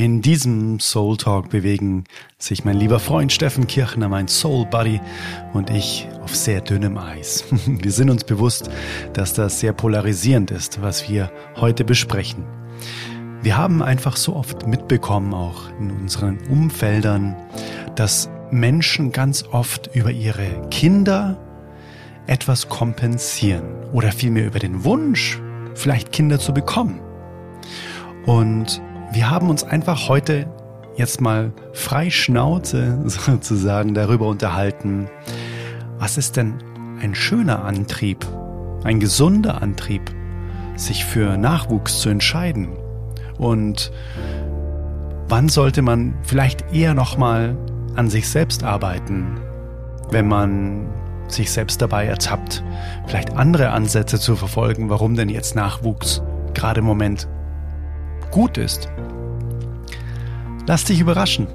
In diesem Soul Talk bewegen sich mein lieber Freund Steffen Kirchner, mein Soul Buddy und ich auf sehr dünnem Eis. Wir sind uns bewusst, dass das sehr polarisierend ist, was wir heute besprechen. Wir haben einfach so oft mitbekommen, auch in unseren Umfeldern, dass Menschen ganz oft über ihre Kinder etwas kompensieren oder vielmehr über den Wunsch, vielleicht Kinder zu bekommen. Und wir haben uns einfach heute jetzt mal frei Schnauze sozusagen darüber unterhalten, was ist denn ein schöner Antrieb, ein gesunder Antrieb, sich für Nachwuchs zu entscheiden? Und wann sollte man vielleicht eher noch mal an sich selbst arbeiten, wenn man sich selbst dabei ertappt, vielleicht andere Ansätze zu verfolgen, warum denn jetzt Nachwuchs gerade im Moment gut ist. Lass dich überraschen.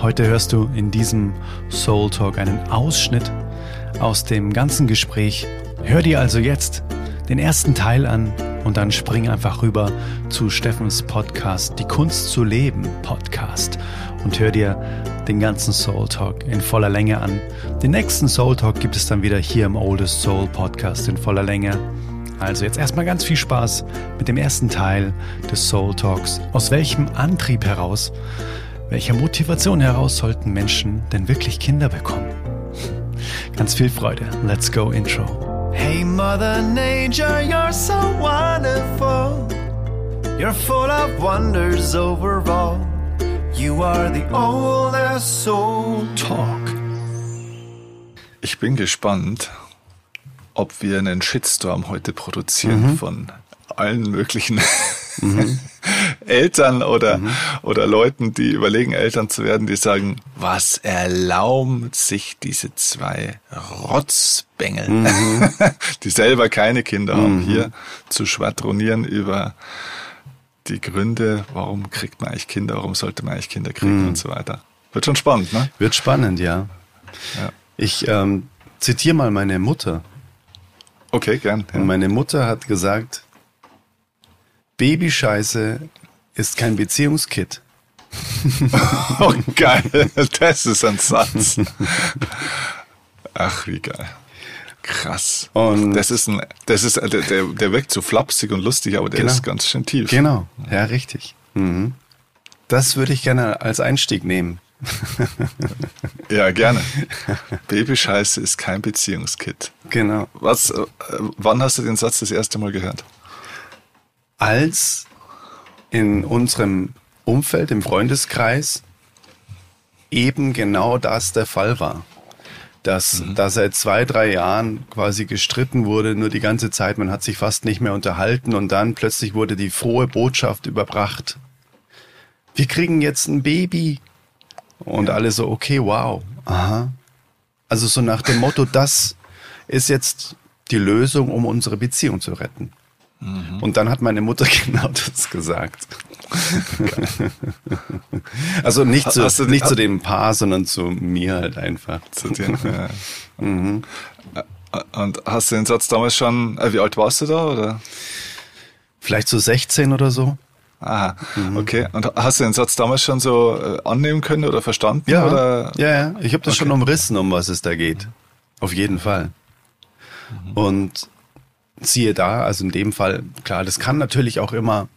Heute hörst du in diesem Soul Talk einen Ausschnitt aus dem ganzen Gespräch. Hör dir also jetzt den ersten Teil an und dann spring einfach rüber zu Steffens Podcast, Die Kunst zu leben Podcast und hör dir den ganzen Soul Talk in voller Länge an. Den nächsten Soul Talk gibt es dann wieder hier im Oldest Soul Podcast in voller Länge. Also jetzt erstmal ganz viel Spaß mit dem ersten Teil des Soul Talks. Aus welchem Antrieb heraus, welcher Motivation heraus sollten Menschen denn wirklich Kinder bekommen? Ganz viel Freude. Let's go Intro. Hey Mother Nature, you're so wonderful. You're full of wonders overall. You are the oldest soul talk. Ich bin gespannt, ob wir einen Shitstorm heute produzieren mhm. von allen möglichen mhm. Eltern oder, mhm. oder Leuten, die überlegen, Eltern zu werden, die sagen, was erlaubt sich diese zwei Rotzbengel, mhm. die selber keine Kinder haben, mhm. hier zu schwadronieren über die Gründe, warum kriegt man eigentlich Kinder, warum sollte man eigentlich Kinder kriegen mhm. und so weiter. Wird schon spannend, ne? Wird spannend, ja. ja. Ich ähm, zitiere mal meine Mutter. Okay, gern. Ja. Und meine Mutter hat gesagt, Babyscheiße ist kein Beziehungskit. oh, geil. Das ist ein Satz. Ach, wie geil. Krass. Und das ist ein, das ist, der, der wirkt so flapsig und lustig, aber der genau. ist ganz schön tief. Genau. Ja, richtig. Mhm. Das würde ich gerne als Einstieg nehmen. ja, gerne. Babyscheiße ist kein Beziehungskit. Genau. Was, äh, wann hast du den Satz das erste Mal gehört? Als in unserem Umfeld, im Freundeskreis, eben genau das der Fall war. Dass mhm. da seit zwei, drei Jahren quasi gestritten wurde, nur die ganze Zeit, man hat sich fast nicht mehr unterhalten und dann plötzlich wurde die frohe Botschaft überbracht. Wir kriegen jetzt ein Baby. Und ja. alle so, okay, wow, aha. Also so nach dem Motto, das ist jetzt die Lösung, um unsere Beziehung zu retten. Mhm. Und dann hat meine Mutter genau das gesagt. also nicht, zu, du, nicht zu dem Paar, sondern zu mir halt einfach. Zu dir, ja. mhm. Und hast du den Satz damals schon, äh, wie alt warst du da? Oder? Vielleicht so 16 oder so. Aha, mhm. okay. Und hast du den Satz damals schon so äh, annehmen können oder verstanden? Ja, oder? ja, ja. Ich habe das okay. schon umrissen, um was es da geht. Auf jeden Fall. Mhm. Und siehe da, also in dem Fall, klar, das kann natürlich auch immer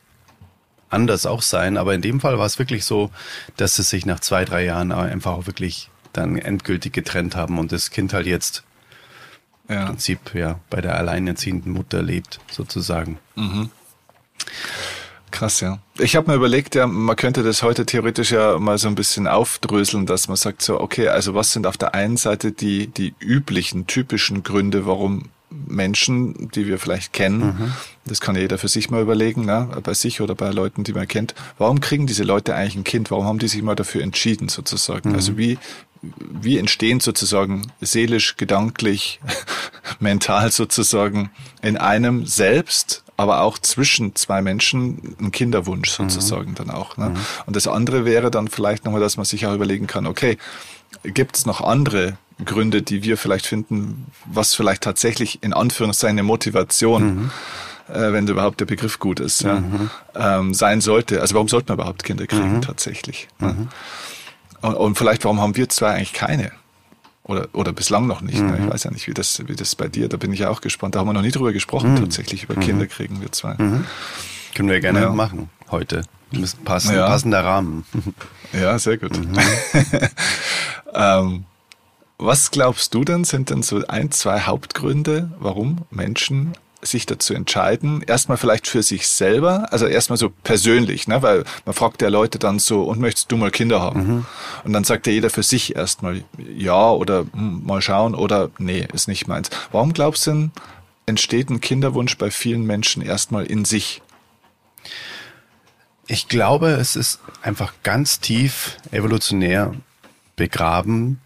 anders auch sein, aber in dem Fall war es wirklich so, dass sie sich nach zwei, drei Jahren einfach auch wirklich dann endgültig getrennt haben und das Kind halt jetzt ja. im Prinzip ja bei der alleinerziehenden Mutter lebt, sozusagen. Mhm. Krass, ja. Ich habe mir überlegt, ja, man könnte das heute theoretisch ja mal so ein bisschen aufdröseln, dass man sagt so, okay, also was sind auf der einen Seite die, die üblichen, typischen Gründe, warum Menschen, die wir vielleicht kennen, mhm. das kann jeder für sich mal überlegen, ne, bei sich oder bei Leuten, die man kennt, warum kriegen diese Leute eigentlich ein Kind? Warum haben die sich mal dafür entschieden, sozusagen? Mhm. Also wie, wie entstehen sozusagen seelisch, gedanklich, mental sozusagen in einem selbst aber auch zwischen zwei Menschen ein Kinderwunsch mhm. sozusagen mhm. dann auch. Ne? Mhm. Und das andere wäre dann vielleicht nochmal, dass man sich auch überlegen kann, okay, gibt es noch andere Gründe, die wir vielleicht finden, was vielleicht tatsächlich in Anführungszeichen eine Motivation mhm. äh, wenn überhaupt der Begriff gut ist, ja, mhm. ähm, sein sollte. Also warum sollte man überhaupt Kinder kriegen mhm. tatsächlich? Mhm. Ja? Und, und, vielleicht, warum haben wir zwei eigentlich keine? Oder, oder bislang noch nicht. Ne? Ich mhm. weiß ja nicht, wie das, wie das bei dir, da bin ich ja auch gespannt. Da haben wir noch nie drüber gesprochen, mhm. tatsächlich, über Kinder kriegen wir zwei. Können wir gerne ja. machen heute. Müssen passen, ja. passender Rahmen. Ja, sehr gut. Mhm. ähm, was glaubst du denn, sind denn so ein, zwei Hauptgründe, warum Menschen sich dazu entscheiden, erstmal vielleicht für sich selber, also erstmal so persönlich, ne, weil man fragt ja Leute dann so, und möchtest du mal Kinder haben? Mhm. Und dann sagt ja jeder für sich erstmal ja oder hm, mal schauen oder nee, ist nicht meins. Warum glaubst du denn, entsteht ein Kinderwunsch bei vielen Menschen erstmal in sich? Ich glaube, es ist einfach ganz tief evolutionär begraben,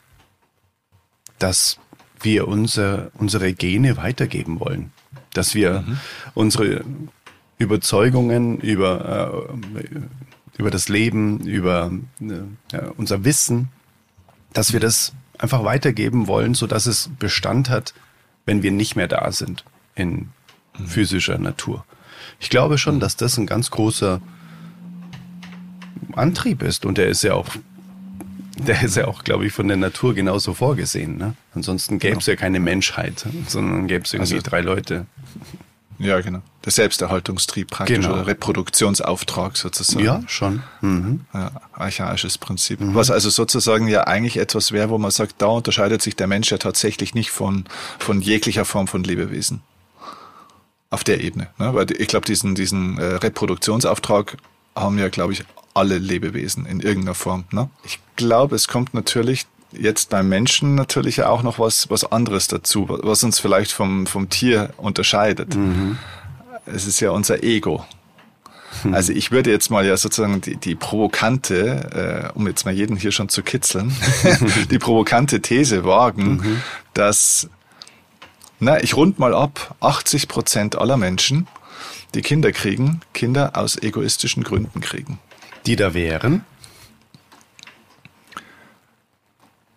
dass wir unser, unsere Gene weitergeben wollen. Dass wir mhm. unsere Überzeugungen über, äh, über das Leben, über äh, unser Wissen, dass wir das einfach weitergeben wollen, so dass es Bestand hat, wenn wir nicht mehr da sind in mhm. physischer Natur. Ich glaube schon, mhm. dass das ein ganz großer Antrieb ist und der ist ja auch der ist ja auch, glaube ich, von der Natur genauso vorgesehen. Ne? Ansonsten gäbe es genau. ja keine Menschheit, sondern gäbe es irgendwie also, drei Leute. Ja, genau. Der Selbsterhaltungstrieb praktisch genau. oder Reproduktionsauftrag sozusagen. Ja, schon. Mhm. Ja, archaisches Prinzip. Mhm. Was also sozusagen ja eigentlich etwas wäre, wo man sagt, da unterscheidet sich der Mensch ja tatsächlich nicht von, von jeglicher Form von Lebewesen. Auf der Ebene. Ne? Weil ich glaube, diesen, diesen äh, Reproduktionsauftrag haben ja, glaube ich, alle Lebewesen in irgendeiner Form. Ne? Ich glaube, es kommt natürlich jetzt beim Menschen natürlich auch noch was, was anderes dazu, was uns vielleicht vom, vom Tier unterscheidet. Mhm. Es ist ja unser Ego. Hm. Also ich würde jetzt mal ja sozusagen die, die provokante, äh, um jetzt mal jeden hier schon zu kitzeln, die provokante These wagen, mhm. dass, na, ich rund mal ab, 80 Prozent aller Menschen, die Kinder kriegen, Kinder aus egoistischen Gründen kriegen die da wären?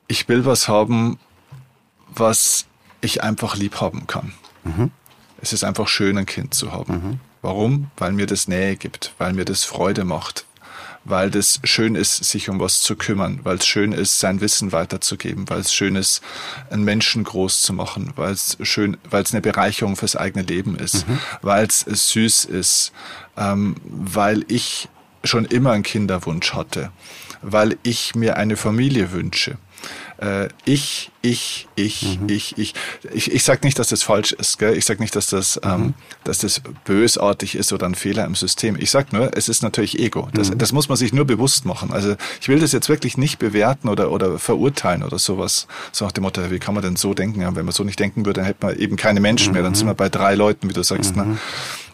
Ich will was haben, was ich einfach lieb haben kann. Mhm. Es ist einfach schön, ein Kind zu haben. Mhm. Warum? Weil mir das Nähe gibt, weil mir das Freude macht, weil das schön ist, sich um was zu kümmern, weil es schön ist, sein Wissen weiterzugeben, weil es schön ist, einen Menschen groß zu machen, weil es schön, weil es eine Bereicherung fürs eigene Leben ist, mhm. weil es süß ist, ähm, weil ich schon immer einen Kinderwunsch hatte, weil ich mir eine Familie wünsche. Äh, ich, ich, ich, mhm. ich, ich. Ich, ich sage nicht, dass das falsch ist. Gell? Ich sage nicht, dass das, ähm, mhm. ähm, dass das bösartig ist oder ein Fehler im System. Ich sage nur, es ist natürlich Ego. Das, mhm. das muss man sich nur bewusst machen. Also ich will das jetzt wirklich nicht bewerten oder, oder verurteilen oder sowas. So nach dem Motto, wie kann man denn so denken? Ja, wenn man so nicht denken würde, dann hätte man eben keine Menschen mehr. Dann sind wir bei drei Leuten, wie du sagst. Ne?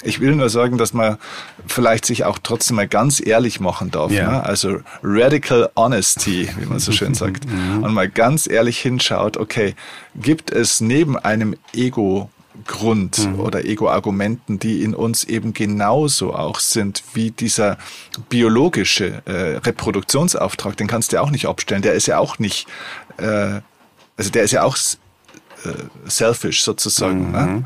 Ich will nur sagen, dass man vielleicht sich auch trotzdem mal ganz ehrlich machen darf. Ja. Ne? Also Radical Honesty, wie man so schön sagt. Mhm. Und mal ganz ehrlich hinschaut, okay, gibt es neben einem Ego Grund mhm. oder Ego-Argumenten, die in uns eben genauso auch sind wie dieser biologische äh, Reproduktionsauftrag, den kannst du ja auch nicht abstellen. Der ist ja auch nicht, äh, also der ist ja auch äh, selfish sozusagen. Ne? Mhm. Ne?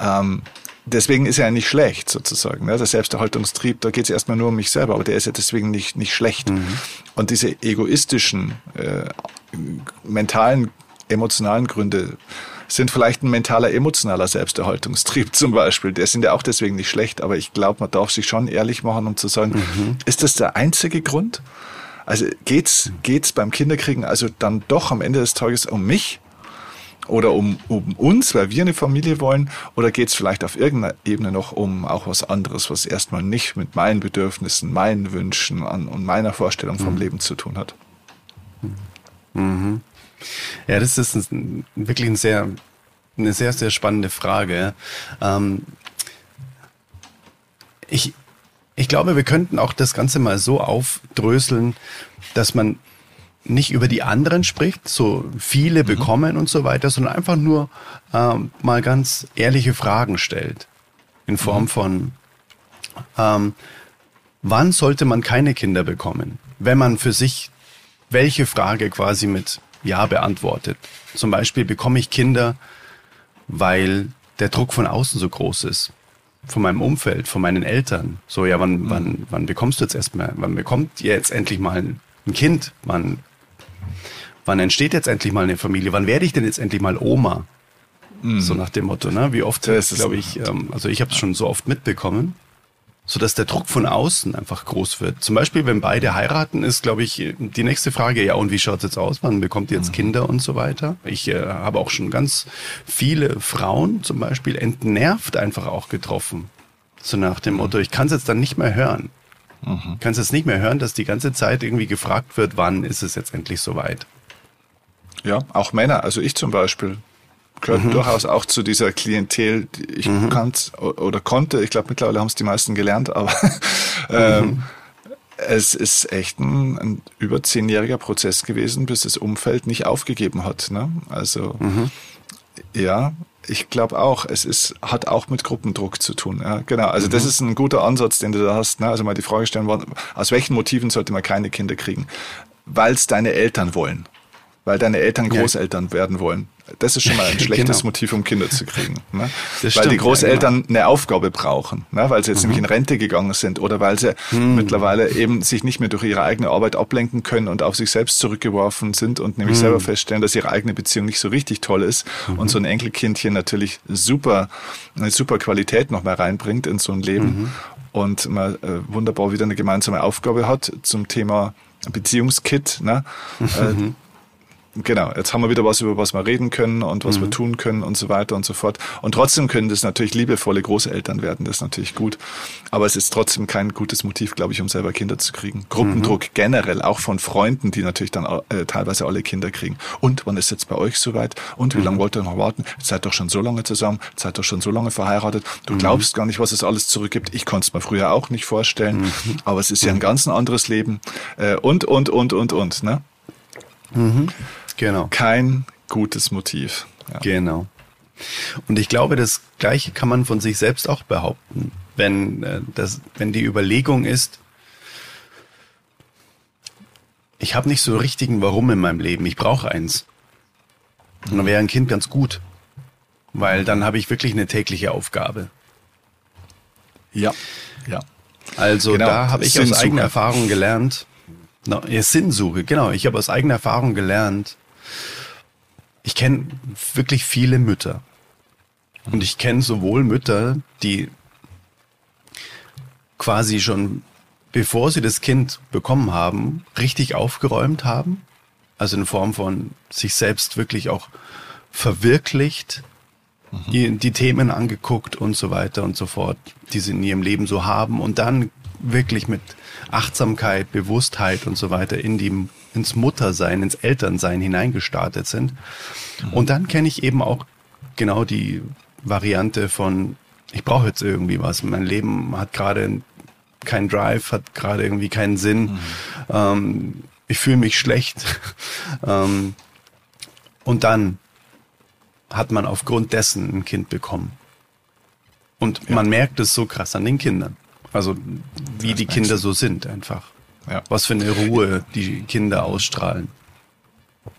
Ähm, deswegen ist er ja nicht schlecht sozusagen. Ne? Der Selbsterhaltungstrieb, da geht es erstmal nur um mich selber, aber der ist ja deswegen nicht, nicht schlecht. Mhm. Und diese egoistischen, äh, mentalen, emotionalen Gründe sind vielleicht ein mentaler, emotionaler Selbsterhaltungstrieb zum Beispiel. Der sind ja auch deswegen nicht schlecht, aber ich glaube, man darf sich schon ehrlich machen, um zu sagen, mhm. ist das der einzige Grund? Also geht's, geht's beim Kinderkriegen also dann doch am Ende des Tages um mich? Oder um, um uns, weil wir eine Familie wollen, oder geht es vielleicht auf irgendeiner Ebene noch um auch was anderes, was erstmal nicht mit meinen Bedürfnissen, meinen Wünschen an, und meiner Vorstellung vom mhm. Leben zu tun hat? Mhm. Ja, das ist ein, wirklich ein sehr, eine sehr, sehr spannende Frage. Ähm, ich, ich glaube, wir könnten auch das Ganze mal so aufdröseln, dass man nicht über die anderen spricht, so viele mhm. bekommen und so weiter, sondern einfach nur ähm, mal ganz ehrliche Fragen stellt. In Form mhm. von, ähm, wann sollte man keine Kinder bekommen? Wenn man für sich welche Frage quasi mit Ja beantwortet. Zum Beispiel, bekomme ich Kinder, weil der Druck von außen so groß ist? von meinem Umfeld, von meinen Eltern. So, ja, wann, mhm. wann, wann bekommst du jetzt erstmal, wann bekommt ihr jetzt endlich mal ein Kind? Wann, wann entsteht jetzt endlich mal eine Familie? Wann werde ich denn jetzt endlich mal Oma? Mhm. So nach dem Motto, ne? Wie oft, glaube ich, ähm, also ich habe es schon so oft mitbekommen, so dass der Druck von außen einfach groß wird. Zum Beispiel, wenn beide heiraten, ist, glaube ich, die nächste Frage, ja, und wie schaut's jetzt aus? Wann bekommt ihr jetzt mhm. Kinder und so weiter? Ich äh, habe auch schon ganz viele Frauen zum Beispiel entnervt einfach auch getroffen. So nach dem Motto, ich kann es jetzt dann nicht mehr hören. Mhm. Kannst jetzt nicht mehr hören, dass die ganze Zeit irgendwie gefragt wird, wann ist es jetzt endlich soweit? Ja, auch Männer, also ich zum Beispiel gehört mhm. durchaus auch zu dieser Klientel. Ich mhm. kannte oder konnte, ich glaube mittlerweile haben es die meisten gelernt, aber ähm, mhm. es ist echt ein, ein, über zehnjähriger Prozess gewesen, bis das Umfeld nicht aufgegeben hat. Ne? Also mhm. ja, ich glaube auch, es ist, hat auch mit Gruppendruck zu tun. Ja, genau. Also mhm. das ist ein guter Ansatz, den du da hast. Ne? Also mal die Frage stellen, aus welchen Motiven sollte man keine Kinder kriegen? Weil es deine Eltern wollen. Weil deine Eltern Großeltern ja. werden wollen. Das ist schon mal ein schlechtes genau. Motiv, um Kinder zu kriegen. Ne? weil stimmt, die Großeltern ja, genau. eine Aufgabe brauchen, ne? weil sie jetzt mhm. nämlich in Rente gegangen sind oder weil sie mhm. mittlerweile eben sich nicht mehr durch ihre eigene Arbeit ablenken können und auf sich selbst zurückgeworfen sind und nämlich mhm. selber feststellen, dass ihre eigene Beziehung nicht so richtig toll ist mhm. und so ein Enkelkindchen natürlich super, eine super Qualität noch mal reinbringt in so ein Leben mhm. und man äh, wunderbar wieder eine gemeinsame Aufgabe hat zum Thema Beziehungskit. Ne? Äh, mhm. Genau, jetzt haben wir wieder was, über was wir reden können und was mhm. wir tun können und so weiter und so fort. Und trotzdem können das natürlich liebevolle Großeltern werden, das ist natürlich gut. Aber es ist trotzdem kein gutes Motiv, glaube ich, um selber Kinder zu kriegen. Gruppendruck mhm. generell, auch von Freunden, die natürlich dann äh, teilweise alle Kinder kriegen. Und wann ist jetzt bei euch soweit? Und wie mhm. lange wollt ihr noch warten? seid doch schon so lange zusammen, seid doch schon so lange verheiratet. Du mhm. glaubst gar nicht, was es alles zurückgibt. Ich konnte es mir früher auch nicht vorstellen. Mhm. Aber es ist ja ein mhm. ganz anderes Leben. Äh, und, und, und, und, und. Ne? Mhm. Genau. Kein gutes Motiv. Ja. Genau. Und ich glaube, das Gleiche kann man von sich selbst auch behaupten, wenn, äh, das, wenn die Überlegung ist, ich habe nicht so richtigen Warum in meinem Leben, ich brauche eins. Und dann wäre ein Kind ganz gut, weil dann habe ich wirklich eine tägliche Aufgabe. Ja, ja. Also genau, da habe ich aus eigener Erfahrung gelernt, no, ja, Sinnsuche, genau, ich habe aus eigener Erfahrung gelernt, ich kenne wirklich viele Mütter. Und ich kenne sowohl Mütter, die quasi schon bevor sie das Kind bekommen haben, richtig aufgeräumt haben. Also in Form von sich selbst wirklich auch verwirklicht, mhm. die, die Themen angeguckt und so weiter und so fort, die sie in ihrem Leben so haben und dann wirklich mit Achtsamkeit, Bewusstheit und so weiter in die ins Muttersein, ins Elternsein hineingestartet sind. Mhm. Und dann kenne ich eben auch genau die Variante von, ich brauche jetzt irgendwie was. Mein Leben hat gerade keinen Drive, hat gerade irgendwie keinen Sinn. Mhm. Ähm, ich fühle mich schlecht. ähm, und dann hat man aufgrund dessen ein Kind bekommen. Und ja. man merkt es so krass an den Kindern. Also wie das die Kinder so sind einfach. Ja. Was für eine Ruhe die Kinder ausstrahlen.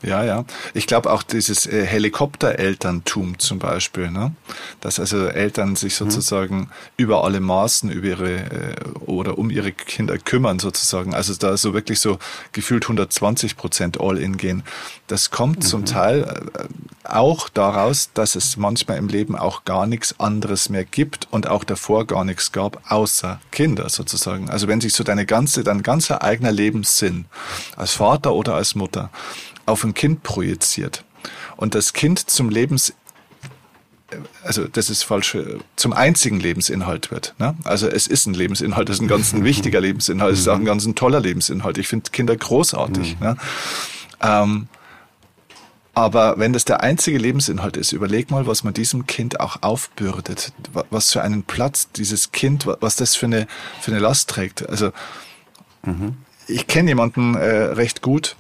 Ja, ja. Ich glaube auch dieses äh, Helikopterelterntum zum Beispiel, ne? dass also Eltern sich mhm. sozusagen mhm. über alle Maßen über ihre äh, oder um ihre Kinder kümmern sozusagen. Also da so wirklich so gefühlt 120 Prozent All-in gehen. Das kommt mhm. zum Teil äh, auch daraus, dass es manchmal im Leben auch gar nichts anderes mehr gibt und auch davor gar nichts gab, außer Kinder sozusagen. Also wenn sich so deine ganze, dein ganzer eigener Lebenssinn als Vater oder als Mutter auf ein Kind projiziert und das Kind zum Lebens also das ist falsch, zum einzigen Lebensinhalt wird. Ne? Also es ist ein Lebensinhalt, es ist ein ganz ein wichtiger Lebensinhalt, es ist auch ein ganz ein toller Lebensinhalt. Ich finde Kinder großartig. Mhm. Ne? Ähm, aber wenn das der einzige Lebensinhalt ist, überleg mal, was man diesem Kind auch aufbürdet, was für einen Platz dieses Kind, was das für eine, für eine Last trägt. Also mhm. ich kenne jemanden äh, recht gut,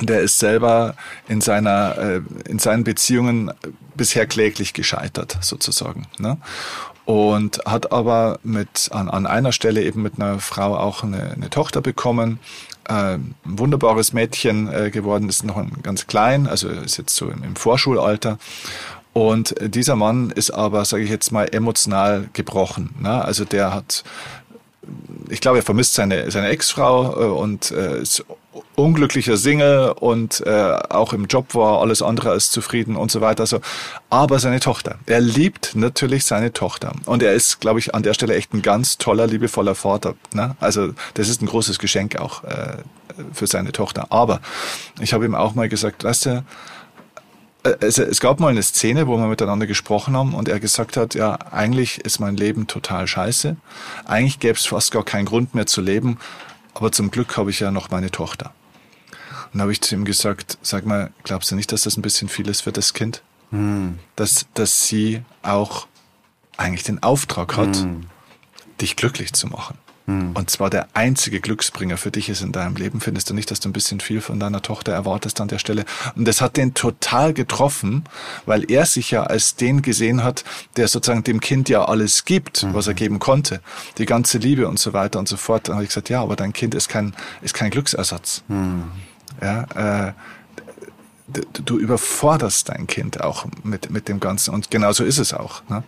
der ist selber in seiner äh, in seinen Beziehungen bisher kläglich gescheitert sozusagen ne? und hat aber mit an, an einer Stelle eben mit einer Frau auch eine, eine Tochter bekommen äh, ein wunderbares Mädchen äh, geworden ist noch ganz klein also ist jetzt so im, im Vorschulalter Und dieser Mann ist aber, sage ich jetzt mal, emotional gebrochen. Ne? Also der hat ich glaube, er vermisst seine, seine Ex-Frau äh, und äh, ist unglücklicher Single und äh, auch im Job war alles andere als zufrieden und so weiter. Also, aber seine Tochter. Er liebt natürlich seine Tochter. Und er ist, glaube ich, an der Stelle echt ein ganz toller, liebevoller Vater. Ne? Also das ist ein großes Geschenk auch äh, für seine Tochter. Aber ich habe ihm auch mal gesagt, weißt du, äh, es, es gab mal eine Szene, wo wir miteinander gesprochen haben und er gesagt hat, ja, eigentlich ist mein Leben total scheiße. Eigentlich gäbe es fast gar keinen Grund mehr zu leben, aber zum Glück habe ich ja noch meine Tochter. Und habe ich zu ihm gesagt, sag mal, glaubst du nicht, dass das ein bisschen viel ist für das Kind? Hm. Dass, dass sie auch eigentlich den Auftrag hat, hm. dich glücklich zu machen. Hm. Und zwar der einzige Glücksbringer für dich ist in deinem Leben. Findest du nicht, dass du ein bisschen viel von deiner Tochter erwartest an der Stelle? Und das hat den total getroffen, weil er sich ja als den gesehen hat, der sozusagen dem Kind ja alles gibt, mhm. was er geben konnte. Die ganze Liebe und so weiter und so fort. Dann habe ich gesagt, ja, aber dein Kind ist kein, ist kein Glücksersatz. Mhm. Ja, äh, du überforderst dein Kind auch mit, mit dem Ganzen. Und genauso ist es auch. Ne?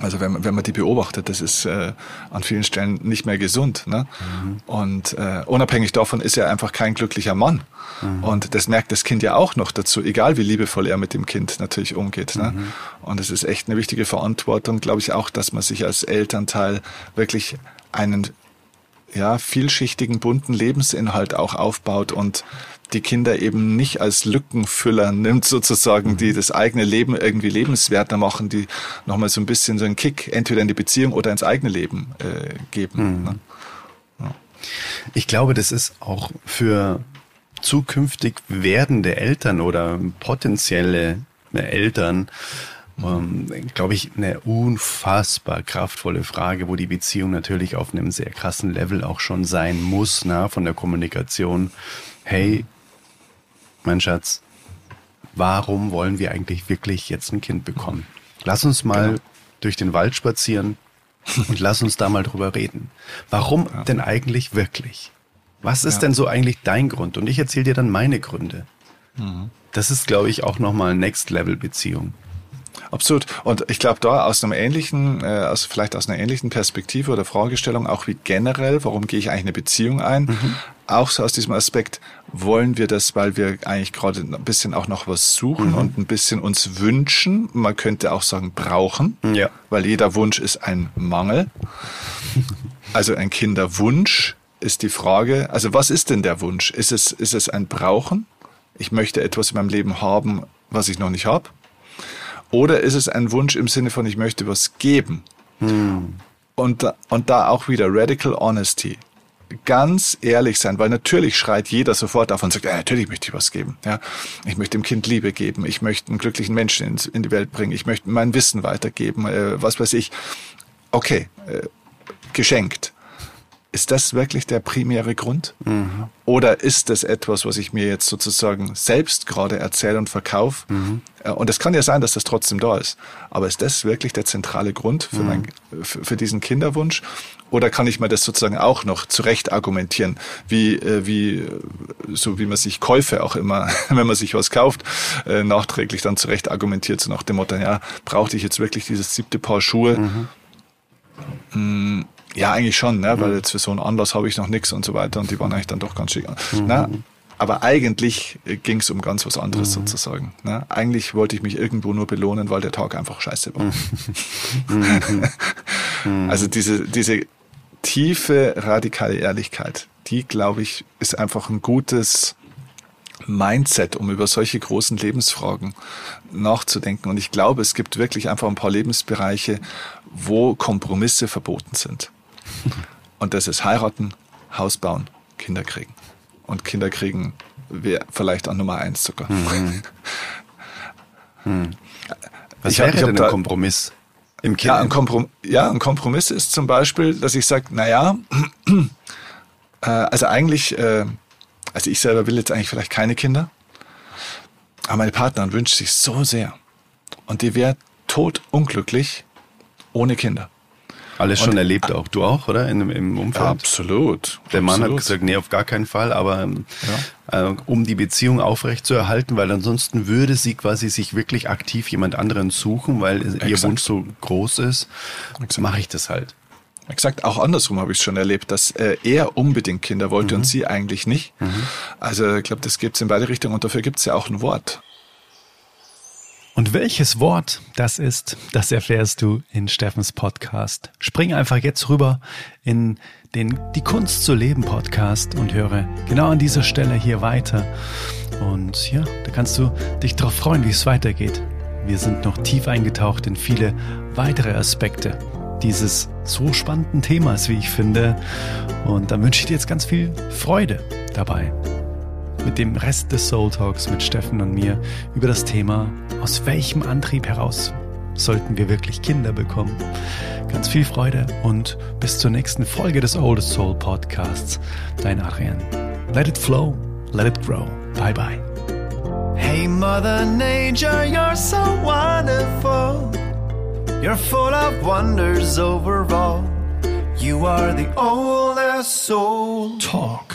Also wenn, man wenn man die beobachtet, das ist äh, an vielen Stellen nicht mehr gesund. Ne? Mhm. Und äh, unabhängig davon ist er einfach kein glücklicher Mann. Mhm. Und das merkt das Kind ja auch noch dazu, egal wie liebevoll er mit dem Kind natürlich umgeht. Ne? Mhm. Und es ist echt eine wichtige Verantwortung, glaube ich auch, dass man sich als Elternteil wirklich einen ja, vielschichtigen, bunten Lebensinhalt auch aufbaut und die Kinder eben nicht als Lückenfüller nimmt, sozusagen, die mhm. das eigene Leben irgendwie lebenswerter machen, die nochmal so ein bisschen so einen Kick entweder in die Beziehung oder ins eigene Leben äh, geben. Mhm. Ne? Ja. Ich glaube, das ist auch für zukünftig werdende Eltern oder potenzielle Eltern ähm, glaube ich, eine unfassbar kraftvolle Frage, wo die Beziehung natürlich auf einem sehr krassen Level auch schon sein muss, na, von der Kommunikation. Hey, mein Schatz, warum wollen wir eigentlich wirklich jetzt ein Kind bekommen? Lass uns mal genau. durch den Wald spazieren und lass uns da mal drüber reden. Warum ja. denn eigentlich wirklich? Was ist ja. denn so eigentlich dein Grund? Und ich erzähle dir dann meine Gründe. Mhm. Das ist, glaube ich, auch nochmal Next-Level-Beziehung. Absolut. Und ich glaube, da aus einem ähnlichen, äh, aus, vielleicht aus einer ähnlichen Perspektive oder Fragestellung, auch wie generell, warum gehe ich eigentlich eine Beziehung ein? Mhm. Auch so aus diesem Aspekt, wollen wir das, weil wir eigentlich gerade ein bisschen auch noch was suchen mhm. und ein bisschen uns wünschen. Man könnte auch sagen, brauchen. Ja. Weil jeder Wunsch ist ein Mangel. Also ein Kinderwunsch ist die Frage, also was ist denn der Wunsch? Ist es, ist es ein Brauchen? Ich möchte etwas in meinem Leben haben, was ich noch nicht habe. Oder ist es ein Wunsch im Sinne von, ich möchte was geben? Hm. Und, und da auch wieder Radical Honesty. Ganz ehrlich sein, weil natürlich schreit jeder sofort auf und sagt, ja, natürlich möchte ich was geben. Ja, ich möchte dem Kind Liebe geben, ich möchte einen glücklichen Menschen in, in die Welt bringen, ich möchte mein Wissen weitergeben, äh, was weiß ich. Okay, äh, geschenkt. Ist das wirklich der primäre Grund? Mhm. Oder ist das etwas, was ich mir jetzt sozusagen selbst gerade erzähle und verkaufe? Mhm. Äh, und es kann ja sein, dass das trotzdem da ist. Aber ist das wirklich der zentrale Grund für, mhm. mein, für, für, diesen Kinderwunsch? Oder kann ich mir das sozusagen auch noch zurecht argumentieren, wie, äh, wie, so wie man sich Käufe auch immer, wenn man sich was kauft, äh, nachträglich dann zurecht argumentiert, so nach dem Motto, ja, brauchte ich jetzt wirklich dieses siebte Paar Schuhe? Ja, eigentlich schon, ne? weil mhm. jetzt für so einen Anlass habe ich noch nichts und so weiter und die waren eigentlich dann doch ganz schick. Mhm. Ne? Aber eigentlich ging es um ganz was anderes mhm. sozusagen. Ne? Eigentlich wollte ich mich irgendwo nur belohnen, weil der Tag einfach scheiße war. Mhm. Mhm. also diese, diese tiefe, radikale Ehrlichkeit, die, glaube ich, ist einfach ein gutes Mindset, um über solche großen Lebensfragen nachzudenken. Und ich glaube, es gibt wirklich einfach ein paar Lebensbereiche, wo Kompromisse verboten sind. Und das ist heiraten, Haus bauen, Kinder kriegen. Und Kinder kriegen wäre vielleicht an Nummer eins sogar. Mhm. Hm. Was ich wäre hab, ich denn ein Kompromiss im Kind? Ja ein, Komprom ja, ein Kompromiss ist zum Beispiel, dass ich sage, naja, äh, also eigentlich, äh, also ich selber will jetzt eigentlich vielleicht keine Kinder, aber meine Partnerin wünscht sich so sehr und die wäre tot unglücklich ohne Kinder. Alles schon und, erlebt auch. Du auch, oder? In, Im Umfeld? Absolut. Der Mann absolut. hat gesagt, nee, auf gar keinen Fall, aber ähm, ja. äh, um die Beziehung aufrecht zu erhalten, weil ansonsten würde sie quasi sich wirklich aktiv jemand anderen suchen, weil Exakt. ihr Wunsch so groß ist, mache ich das halt. Exakt, auch andersrum habe ich es schon erlebt, dass äh, er unbedingt Kinder wollte mhm. und sie eigentlich nicht. Mhm. Also ich glaube, das gibt es in beide Richtungen und dafür gibt es ja auch ein Wort. Und welches Wort das ist, das erfährst du in Steffens Podcast. Spring einfach jetzt rüber in den Die Kunst zu leben Podcast und höre genau an dieser Stelle hier weiter. Und ja, da kannst du dich darauf freuen, wie es weitergeht. Wir sind noch tief eingetaucht in viele weitere Aspekte dieses so spannenden Themas, wie ich finde. Und da wünsche ich dir jetzt ganz viel Freude dabei. Mit dem Rest des Soul Talks mit Steffen und mir über das Thema, aus welchem Antrieb heraus sollten wir wirklich Kinder bekommen. Ganz viel Freude und bis zur nächsten Folge des Oldest Soul Podcasts. Dein Adrian. Let it flow, let it grow. Bye bye. Hey Mother Nature, you're so wonderful. You're full of wonders overall. You are the oldest soul. Talk.